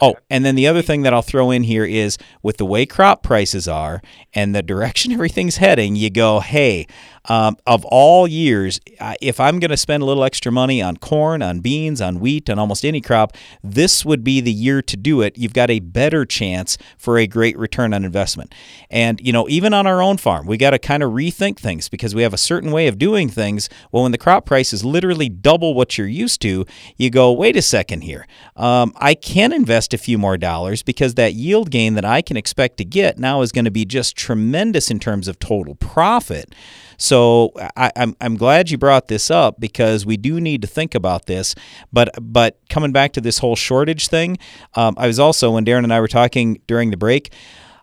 Oh, and then the other thing that I'll throw in here is with the way crop prices are and the direction everything's heading, you go, hey, um, of all years, if I'm going to spend a little extra money on corn, on beans, on wheat, on almost any crop, this would be the year to do it. You've got a better chance for a great return on investment. And, you know, even on our own farm, we got to kind of rethink things because we have a certain way of doing things. Well, when the crop price is literally double what you're used to, you go, wait a second here. Um, I can invest a few more dollars because that yield gain that I can expect to get now is going to be just tremendous in terms of total profit. So I, am I'm, I'm glad you brought this up because we do need to think about this. But but coming back to this whole shortage thing, um, I was also when Darren and I were talking during the break,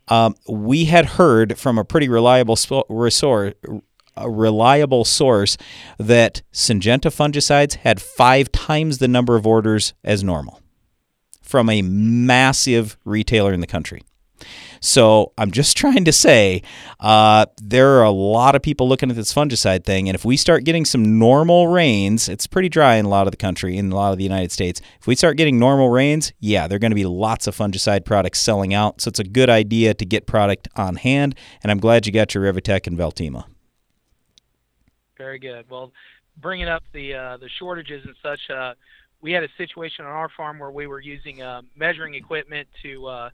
um, we had heard from a pretty reliable source. A reliable source that Syngenta fungicides had five times the number of orders as normal from a massive retailer in the country. So I'm just trying to say uh, there are a lot of people looking at this fungicide thing, and if we start getting some normal rains, it's pretty dry in a lot of the country, in a lot of the United States. If we start getting normal rains, yeah, there are going to be lots of fungicide products selling out. So it's a good idea to get product on hand, and I'm glad you got your Revytek and Veltima. Very good. Well, bringing up the uh, the shortages and such, uh, we had a situation on our farm where we were using uh, measuring equipment to uh,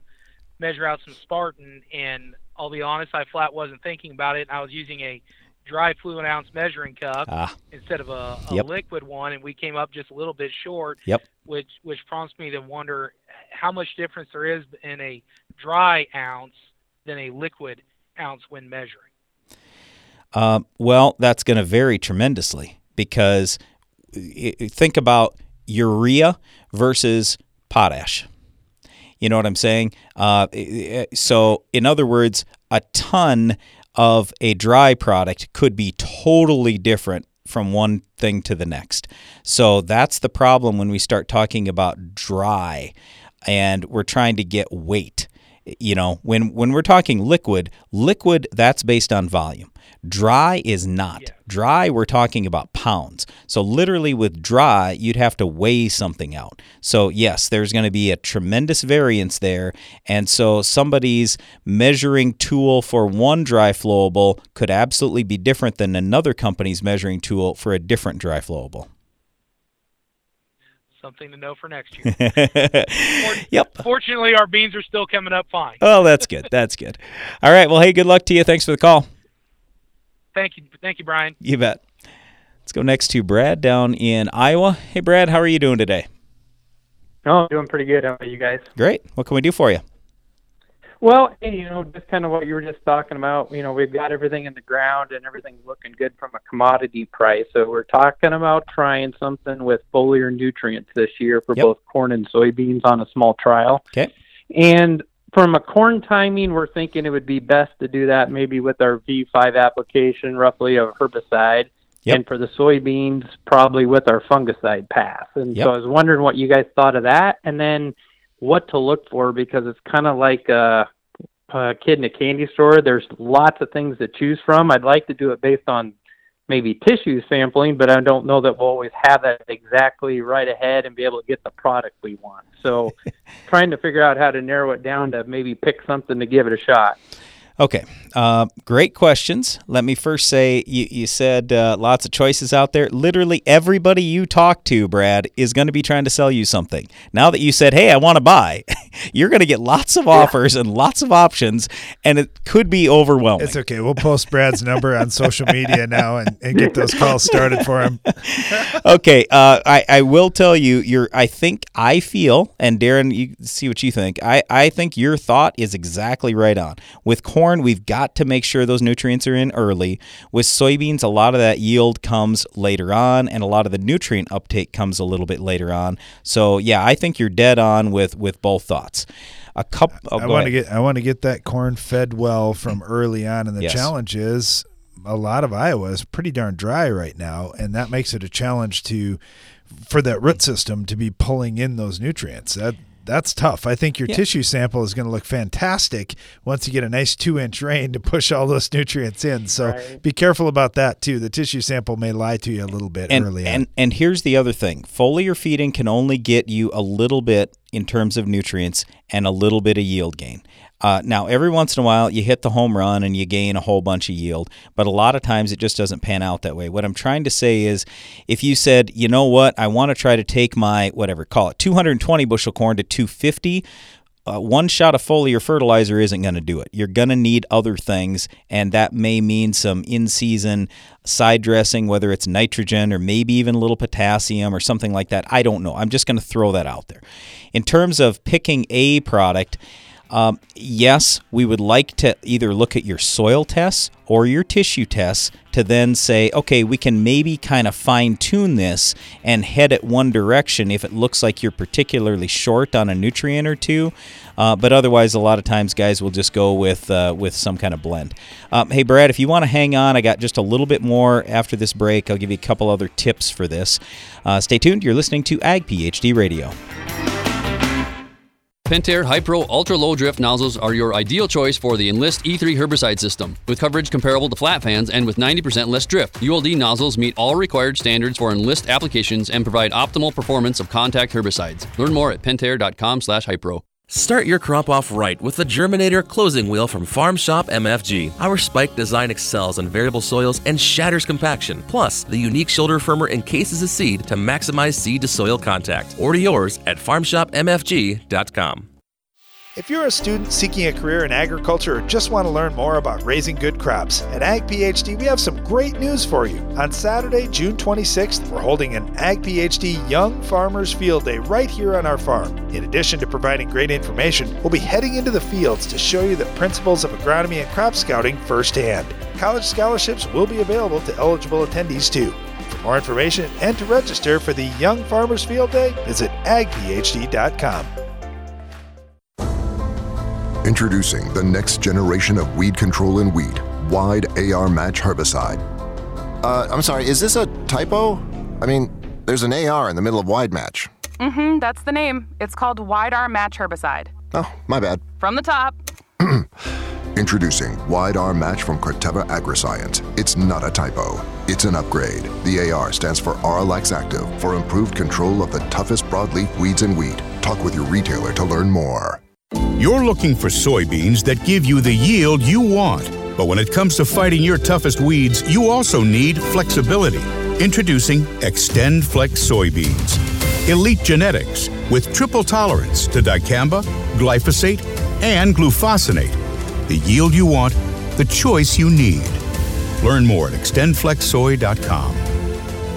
measure out some Spartan, and I'll be honest, I flat wasn't thinking about it. I was using a dry fluid ounce measuring cup ah. instead of a, a yep. liquid one, and we came up just a little bit short. Yep. Which which prompts me to wonder how much difference there is in a dry ounce than a liquid ounce when measuring. Um, well, that's going to vary tremendously because think about urea versus potash. You know what I'm saying? Uh, so, in other words, a ton of a dry product could be totally different from one thing to the next. So that's the problem when we start talking about dry and we're trying to get weight. You know, when when we're talking liquid, liquid that's based on volume. Dry is not. Yeah. Dry, we're talking about pounds. So, literally, with dry, you'd have to weigh something out. So, yes, there's going to be a tremendous variance there. And so, somebody's measuring tool for one dry flowable could absolutely be different than another company's measuring tool for a different dry flowable something to know for next year. yep. Fortunately, our beans are still coming up fine. Oh, that's good. That's good. All right. Well, hey, good luck to you. Thanks for the call. Thank you. Thank you, Brian. You bet. Let's go next to Brad down in Iowa. Hey, Brad, how are you doing today? Oh, I'm doing pretty good. How about you guys? Great. What can we do for you? Well, you know, just kind of what you were just talking about. You know, we've got everything in the ground and everything's looking good from a commodity price. So we're talking about trying something with foliar nutrients this year for yep. both corn and soybeans on a small trial. Okay. And from a corn timing, we're thinking it would be best to do that maybe with our V5 application, roughly of herbicide. Yep. And for the soybeans, probably with our fungicide pass. And yep. so I was wondering what you guys thought of that, and then what to look for because it's kind of like a, a kid in a candy store. There's lots of things to choose from. I'd like to do it based on maybe tissue sampling, but I don't know that we'll always have that exactly right ahead and be able to get the product we want. So, trying to figure out how to narrow it down to maybe pick something to give it a shot. Okay, uh, great questions. Let me first say you, you said uh, lots of choices out there. Literally everybody you talk to, Brad, is going to be trying to sell you something. Now that you said, hey, I want to buy, you're going to get lots of offers yeah. and lots of options, and it could be overwhelming. It's okay. We'll post Brad's number on social media now and, and get those calls started for him. okay, uh, I, I will tell you, you're, I think, I feel, and Darren, you see what you think, I, I think your thought is exactly right on. With corn, corn, we've got to make sure those nutrients are in early. With soybeans, a lot of that yield comes later on, and a lot of the nutrient uptake comes a little bit later on. So, yeah, I think you're dead on with with both thoughts. A couple. Oh, I want to uh, get I want to get that corn fed well from early on, and the yes. challenge is a lot of Iowa is pretty darn dry right now, and that makes it a challenge to for that root system to be pulling in those nutrients. That that's tough. I think your yeah. tissue sample is going to look fantastic once you get a nice two inch rain to push all those nutrients in. So right. be careful about that too. The tissue sample may lie to you a little bit and, early and, on. And here's the other thing foliar feeding can only get you a little bit in terms of nutrients and a little bit of yield gain. Uh, now, every once in a while, you hit the home run and you gain a whole bunch of yield, but a lot of times it just doesn't pan out that way. What I'm trying to say is if you said, you know what, I want to try to take my, whatever, call it 220 bushel corn to 250, uh, one shot of foliar fertilizer isn't going to do it. You're going to need other things, and that may mean some in season side dressing, whether it's nitrogen or maybe even a little potassium or something like that. I don't know. I'm just going to throw that out there. In terms of picking a product, um, yes, we would like to either look at your soil tests or your tissue tests to then say, okay, we can maybe kind of fine tune this and head it one direction if it looks like you're particularly short on a nutrient or two. Uh, but otherwise, a lot of times, guys will just go with uh, with some kind of blend. Um, hey, Brad, if you want to hang on, I got just a little bit more after this break. I'll give you a couple other tips for this. Uh, stay tuned. You're listening to Ag PhD Radio. Pentair Hypro Ultra Low Drift nozzles are your ideal choice for the Enlist E3 herbicide system. With coverage comparable to flat fans and with 90% less drift, ULD nozzles meet all required standards for Enlist applications and provide optimal performance of contact herbicides. Learn more at pentair.com/hypro. Start your crop off right with the Germinator closing wheel from Farm Shop MFG. Our spike design excels in variable soils and shatters compaction. Plus, the unique shoulder firmer encases a seed to maximize seed to soil contact. Order yours at farmshopmfg.com. If you're a student seeking a career in agriculture or just want to learn more about raising good crops, at Ag PhD we have some great news for you. On Saturday, June 26th, we're holding an Ag PhD Young Farmers Field Day right here on our farm. In addition to providing great information, we'll be heading into the fields to show you the principles of agronomy and crop scouting firsthand. College scholarships will be available to eligible attendees too. For more information and to register for the Young Farmers Field Day, visit agphd.com. Introducing the next generation of weed control in wheat, Wide AR Match Herbicide. Uh, I'm sorry, is this a typo? I mean, there's an AR in the middle of Wide Match. Mm-hmm, that's the name. It's called Wide R Match Herbicide. Oh, my bad. From the top. Introducing Wide R Match from Corteva Agriscience. It's not a typo, it's an upgrade. The AR stands for Arylex Active for improved control of the toughest broadleaf weeds in wheat. Talk with your retailer to learn more. You're looking for soybeans that give you the yield you want. But when it comes to fighting your toughest weeds, you also need flexibility. Introducing XtendFlex soybeans. Elite genetics with triple tolerance to dicamba, glyphosate, and glufosinate. The yield you want, the choice you need. Learn more at extendflexsoy.com.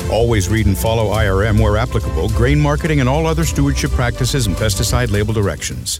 Always read and follow IRM where applicable, grain marketing, and all other stewardship practices and pesticide label directions.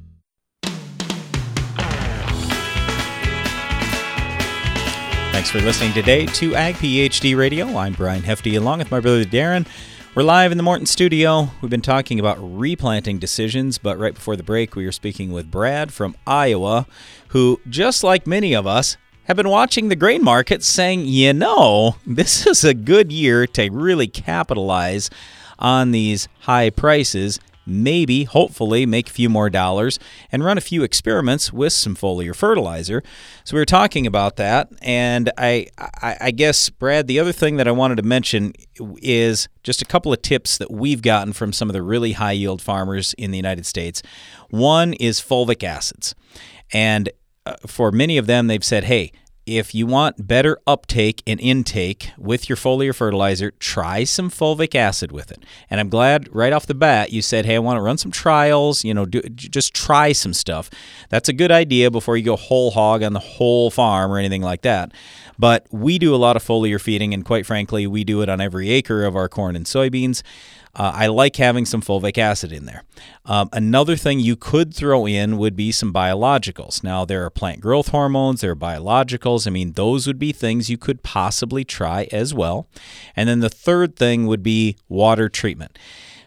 Thanks for listening today to Ag PhD Radio. I'm Brian Hefty along with my brother Darren. We're live in the Morton studio. We've been talking about replanting decisions, but right before the break, we were speaking with Brad from Iowa, who, just like many of us, have been watching the grain market saying, you know, this is a good year to really capitalize on these high prices maybe, hopefully, make a few more dollars and run a few experiments with some foliar fertilizer. So we were talking about that, and I, I, I, guess, Brad, the other thing that I wanted to mention is just a couple of tips that we've gotten from some of the really high yield farmers in the United States. One is fulvic acids, and uh, for many of them, they've said, hey, if you want better uptake and intake with your foliar fertilizer, try some fulvic acid with it. And I'm glad right off the bat you said, "Hey, I want to run some trials, you know, do, just try some stuff." That's a good idea before you go whole hog on the whole farm or anything like that. But we do a lot of foliar feeding and quite frankly, we do it on every acre of our corn and soybeans. Uh, I like having some fulvic acid in there. Um, another thing you could throw in would be some biologicals. Now, there are plant growth hormones, there are biologicals. I mean, those would be things you could possibly try as well. And then the third thing would be water treatment.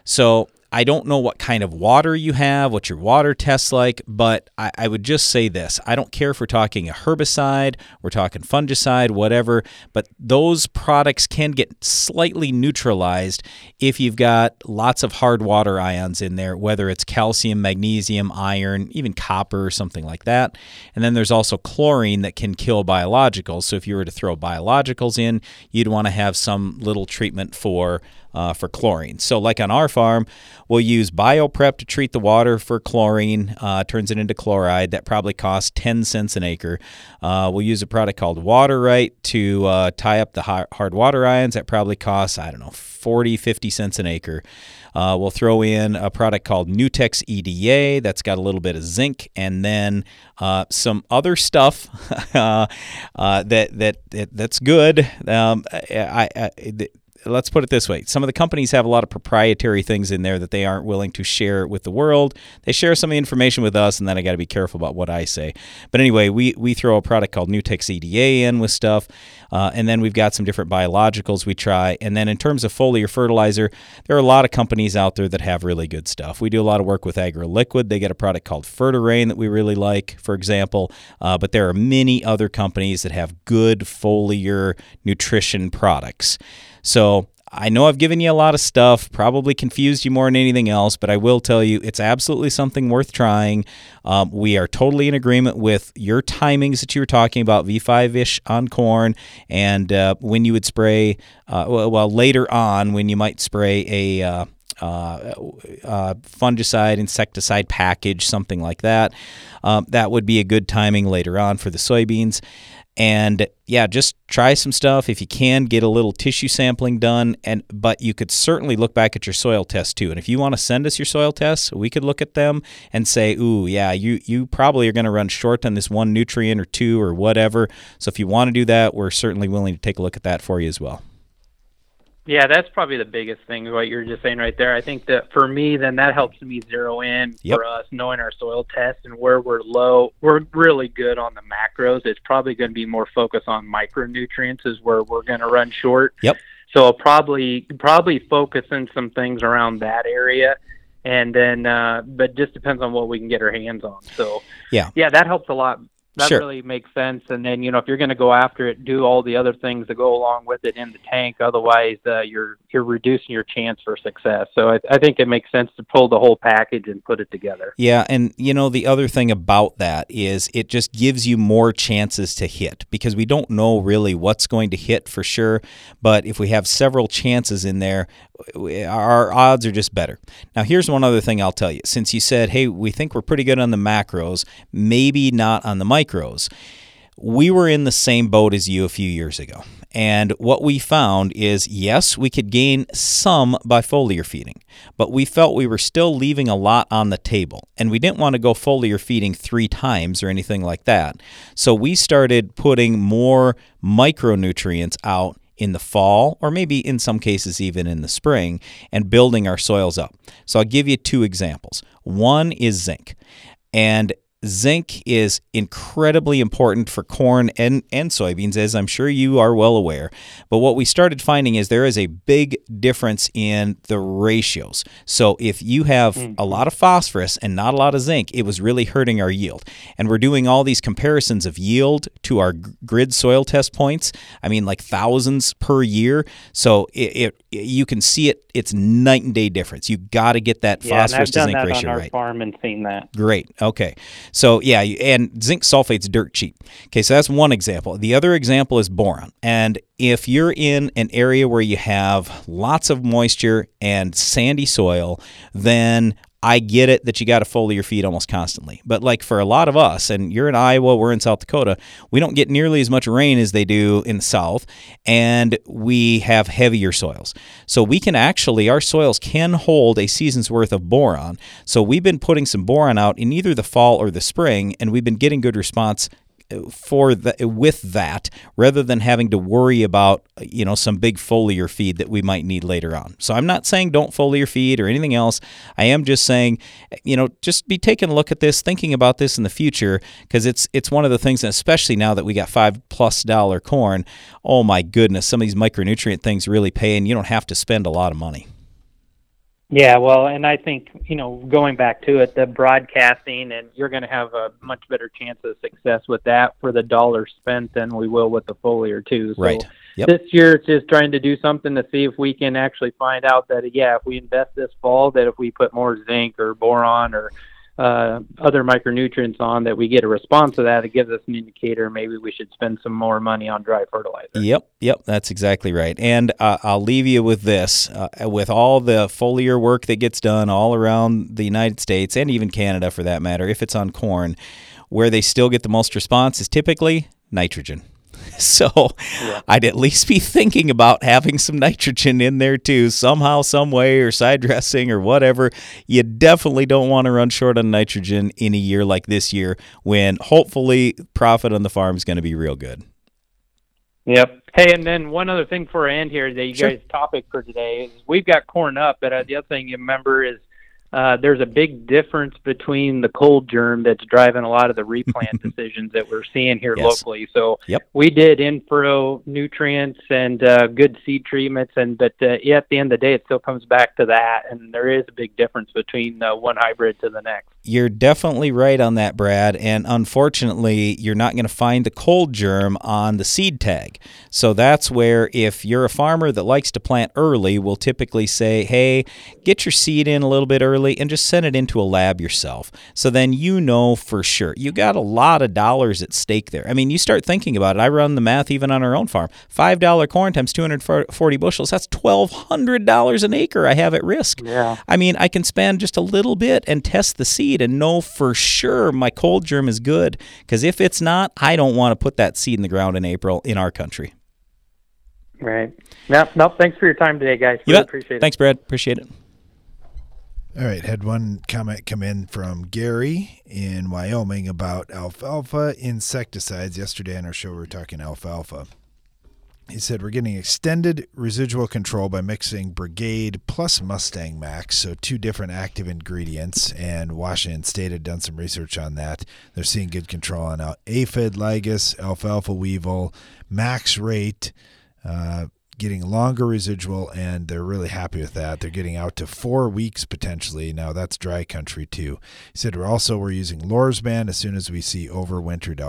So, I don't know what kind of water you have, what your water tests like, but I, I, would just say this. I don't care if we're talking a herbicide, we're talking fungicide, whatever, but those products can get slightly neutralized if you've got lots of hard water ions in there, whether it's calcium, magnesium, iron, even copper or something like that. And then there's also chlorine that can kill biologicals. So if you were to throw biologicals in, you'd want to have some little treatment for uh, for chlorine. So, like on our farm, we'll use BioPrep to treat the water for chlorine, uh, turns it into chloride. That probably costs 10 cents an acre. Uh, we'll use a product called WaterRite to uh, tie up the hard water ions. That probably costs, I don't know, 40, 50 cents an acre. Uh, we'll throw in a product called Nutex EDA that's got a little bit of zinc, and then uh, some other stuff that, that that that's good. Um, I, I, let's put it this way. Some of the companies have a lot of proprietary things in there that they aren't willing to share with the world. They share some of the information with us and then i got to be careful about what i say. But anyway we, we throw a product called nutex eda in with stuff uh, and then we've got some different biologicals we try. And then in terms of foliar fertilizer there are a lot of companies out there that have really good stuff. We do a lot of work with agroliquid they get a product called fertirain that we really like for example uh, but there are many other companies that have good foliar nutrition products so I know I've given you a lot of stuff, probably confused you more than anything else, but I will tell you it's absolutely something worth trying. Um, we are totally in agreement with your timings that you were talking about, V5 ish on corn, and uh, when you would spray, uh, well, well, later on when you might spray a. Uh, uh, uh, fungicide, insecticide package, something like that. Um, that would be a good timing later on for the soybeans. And yeah, just try some stuff if you can. Get a little tissue sampling done, and but you could certainly look back at your soil test too. And if you want to send us your soil tests, we could look at them and say, "Ooh, yeah, you you probably are going to run short on this one nutrient or two or whatever." So if you want to do that, we're certainly willing to take a look at that for you as well. Yeah, that's probably the biggest thing, what you're just saying right there. I think that for me, then that helps me zero in yep. for us, knowing our soil test and where we're low. We're really good on the macros. It's probably going to be more focused on micronutrients, is where we're going to run short. Yep. So I'll probably probably focus in some things around that area, and then uh, but just depends on what we can get our hands on. So yeah, yeah, that helps a lot that sure. really makes sense. And then you know if you're going to go after it, do all the other things that go along with it in the tank. Otherwise, uh, you're you're reducing your chance for success. So I, I think it makes sense to pull the whole package and put it together. Yeah, and you know the other thing about that is it just gives you more chances to hit because we don't know really what's going to hit for sure. But if we have several chances in there, our odds are just better. Now, here's one other thing I'll tell you. Since you said, hey, we think we're pretty good on the macros, maybe not on the micros, we were in the same boat as you a few years ago. And what we found is yes, we could gain some by foliar feeding, but we felt we were still leaving a lot on the table. And we didn't want to go foliar feeding three times or anything like that. So we started putting more micronutrients out in the fall, or maybe in some cases even in the spring, and building our soils up. So I'll give you two examples. One is zinc. And Zinc is incredibly important for corn and, and soybeans, as I'm sure you are well aware. But what we started finding is there is a big difference in the ratios. So if you have mm-hmm. a lot of phosphorus and not a lot of zinc, it was really hurting our yield. And we're doing all these comparisons of yield to our grid soil test points. I mean, like thousands per year. So it, it you can see it. It's night and day difference. You got to get that yeah, phosphorus to zinc ratio on our right. Farm and seen that. Great. Okay. So yeah, and zinc sulfate's dirt cheap. Okay, so that's one example. The other example is boron, and if you're in an area where you have lots of moisture and sandy soil, then I get it that you got to foliar feed almost constantly. But like for a lot of us, and you're in Iowa, we're in South Dakota, we don't get nearly as much rain as they do in the South, and we have heavier soils. So we can actually, our soils can hold a season's worth of boron. So we've been putting some boron out in either the fall or the spring, and we've been getting good response for the, with that rather than having to worry about you know some big foliar feed that we might need later on. So I'm not saying don't foliar feed or anything else. I am just saying you know just be taking a look at this, thinking about this in the future because it's it's one of the things, especially now that we got five plus dollar corn. Oh my goodness, some of these micronutrient things really pay, and you don't have to spend a lot of money. Yeah, well, and I think, you know, going back to it, the broadcasting, and you're going to have a much better chance of success with that for the dollar spent than we will with the foliar, too. So right. Yep. This year, it's just trying to do something to see if we can actually find out that, yeah, if we invest this fall, that if we put more zinc or boron or uh, other micronutrients on that we get a response to that, it gives us an indicator maybe we should spend some more money on dry fertilizer. Yep, yep, that's exactly right. And uh, I'll leave you with this: uh, with all the foliar work that gets done all around the United States and even Canada, for that matter, if it's on corn, where they still get the most response is typically nitrogen. So yeah. I'd at least be thinking about having some nitrogen in there too, somehow, some way, or side dressing or whatever. You definitely don't want to run short on nitrogen in a year like this year when hopefully profit on the farm is going to be real good. Yep. Hey, and then one other thing for end here that you sure. guys' topic for today is we've got corn up, but uh, the other thing you remember is uh, there's a big difference between the cold germ that's driving a lot of the replant decisions that we're seeing here yes. locally. So yep. we did in-furrow nutrients and uh, good seed treatments, and but uh, yeah, at the end of the day, it still comes back to that, and there is a big difference between uh, one hybrid to the next. You're definitely right on that, Brad. And unfortunately, you're not going to find the cold germ on the seed tag. So that's where, if you're a farmer that likes to plant early, we'll typically say, hey, get your seed in a little bit early and just send it into a lab yourself. So then you know for sure. You got a lot of dollars at stake there. I mean, you start thinking about it. I run the math even on our own farm. $5 corn times 240 bushels, that's $1,200 an acre I have at risk. Yeah. I mean, I can spend just a little bit and test the seed seed and know for sure my cold germ is good. Because if it's not, I don't want to put that seed in the ground in April in our country. Right. Nope. Nope. Thanks for your time today, guys. You really appreciate it. Thanks, Brad. Appreciate it. All right, had one comment come in from Gary in Wyoming about alfalfa insecticides. Yesterday on our show, we were talking alfalfa. He said, We're getting extended residual control by mixing Brigade plus Mustang Max, so two different active ingredients. And Washington State had done some research on that. They're seeing good control on aphid, lygus, alfalfa weevil, max rate, uh, getting longer residual, and they're really happy with that. They're getting out to four weeks potentially. Now, that's dry country too. He said, We're also we're using Lorsban as soon as we see overwintered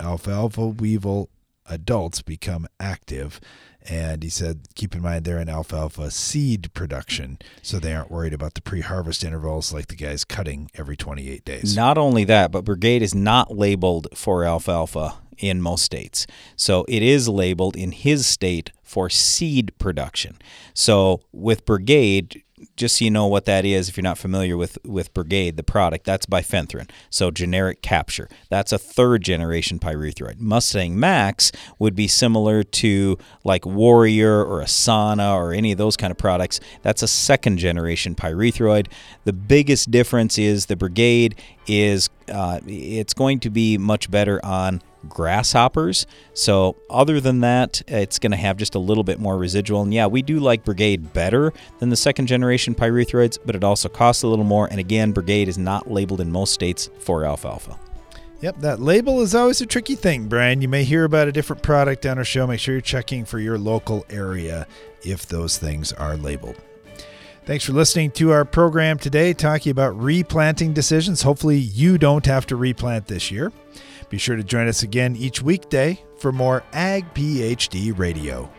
alfalfa weevil adults become active. And he said, keep in mind they're in alfalfa seed production, so they aren't worried about the pre harvest intervals like the guys cutting every 28 days. Not only that, but Brigade is not labeled for alfalfa in most states. So it is labeled in his state for seed production. So with Brigade, just so you know what that is, if you're not familiar with, with Brigade, the product, that's bifenthrin. So generic capture. That's a third generation pyrethroid. Mustang Max would be similar to like Warrior or Asana or any of those kind of products. That's a second generation pyrethroid. The biggest difference is the Brigade is uh, it's going to be much better on grasshoppers. So, other than that, it's going to have just a little bit more residual. And yeah, we do like Brigade better than the second generation pyrethroids, but it also costs a little more. And again, Brigade is not labeled in most states for alfalfa. Yep, that label is always a tricky thing, Brian. You may hear about a different product on our show. Make sure you're checking for your local area if those things are labeled. Thanks for listening to our program today, talking about replanting decisions. Hopefully, you don't have to replant this year. Be sure to join us again each weekday for more Ag PhD Radio.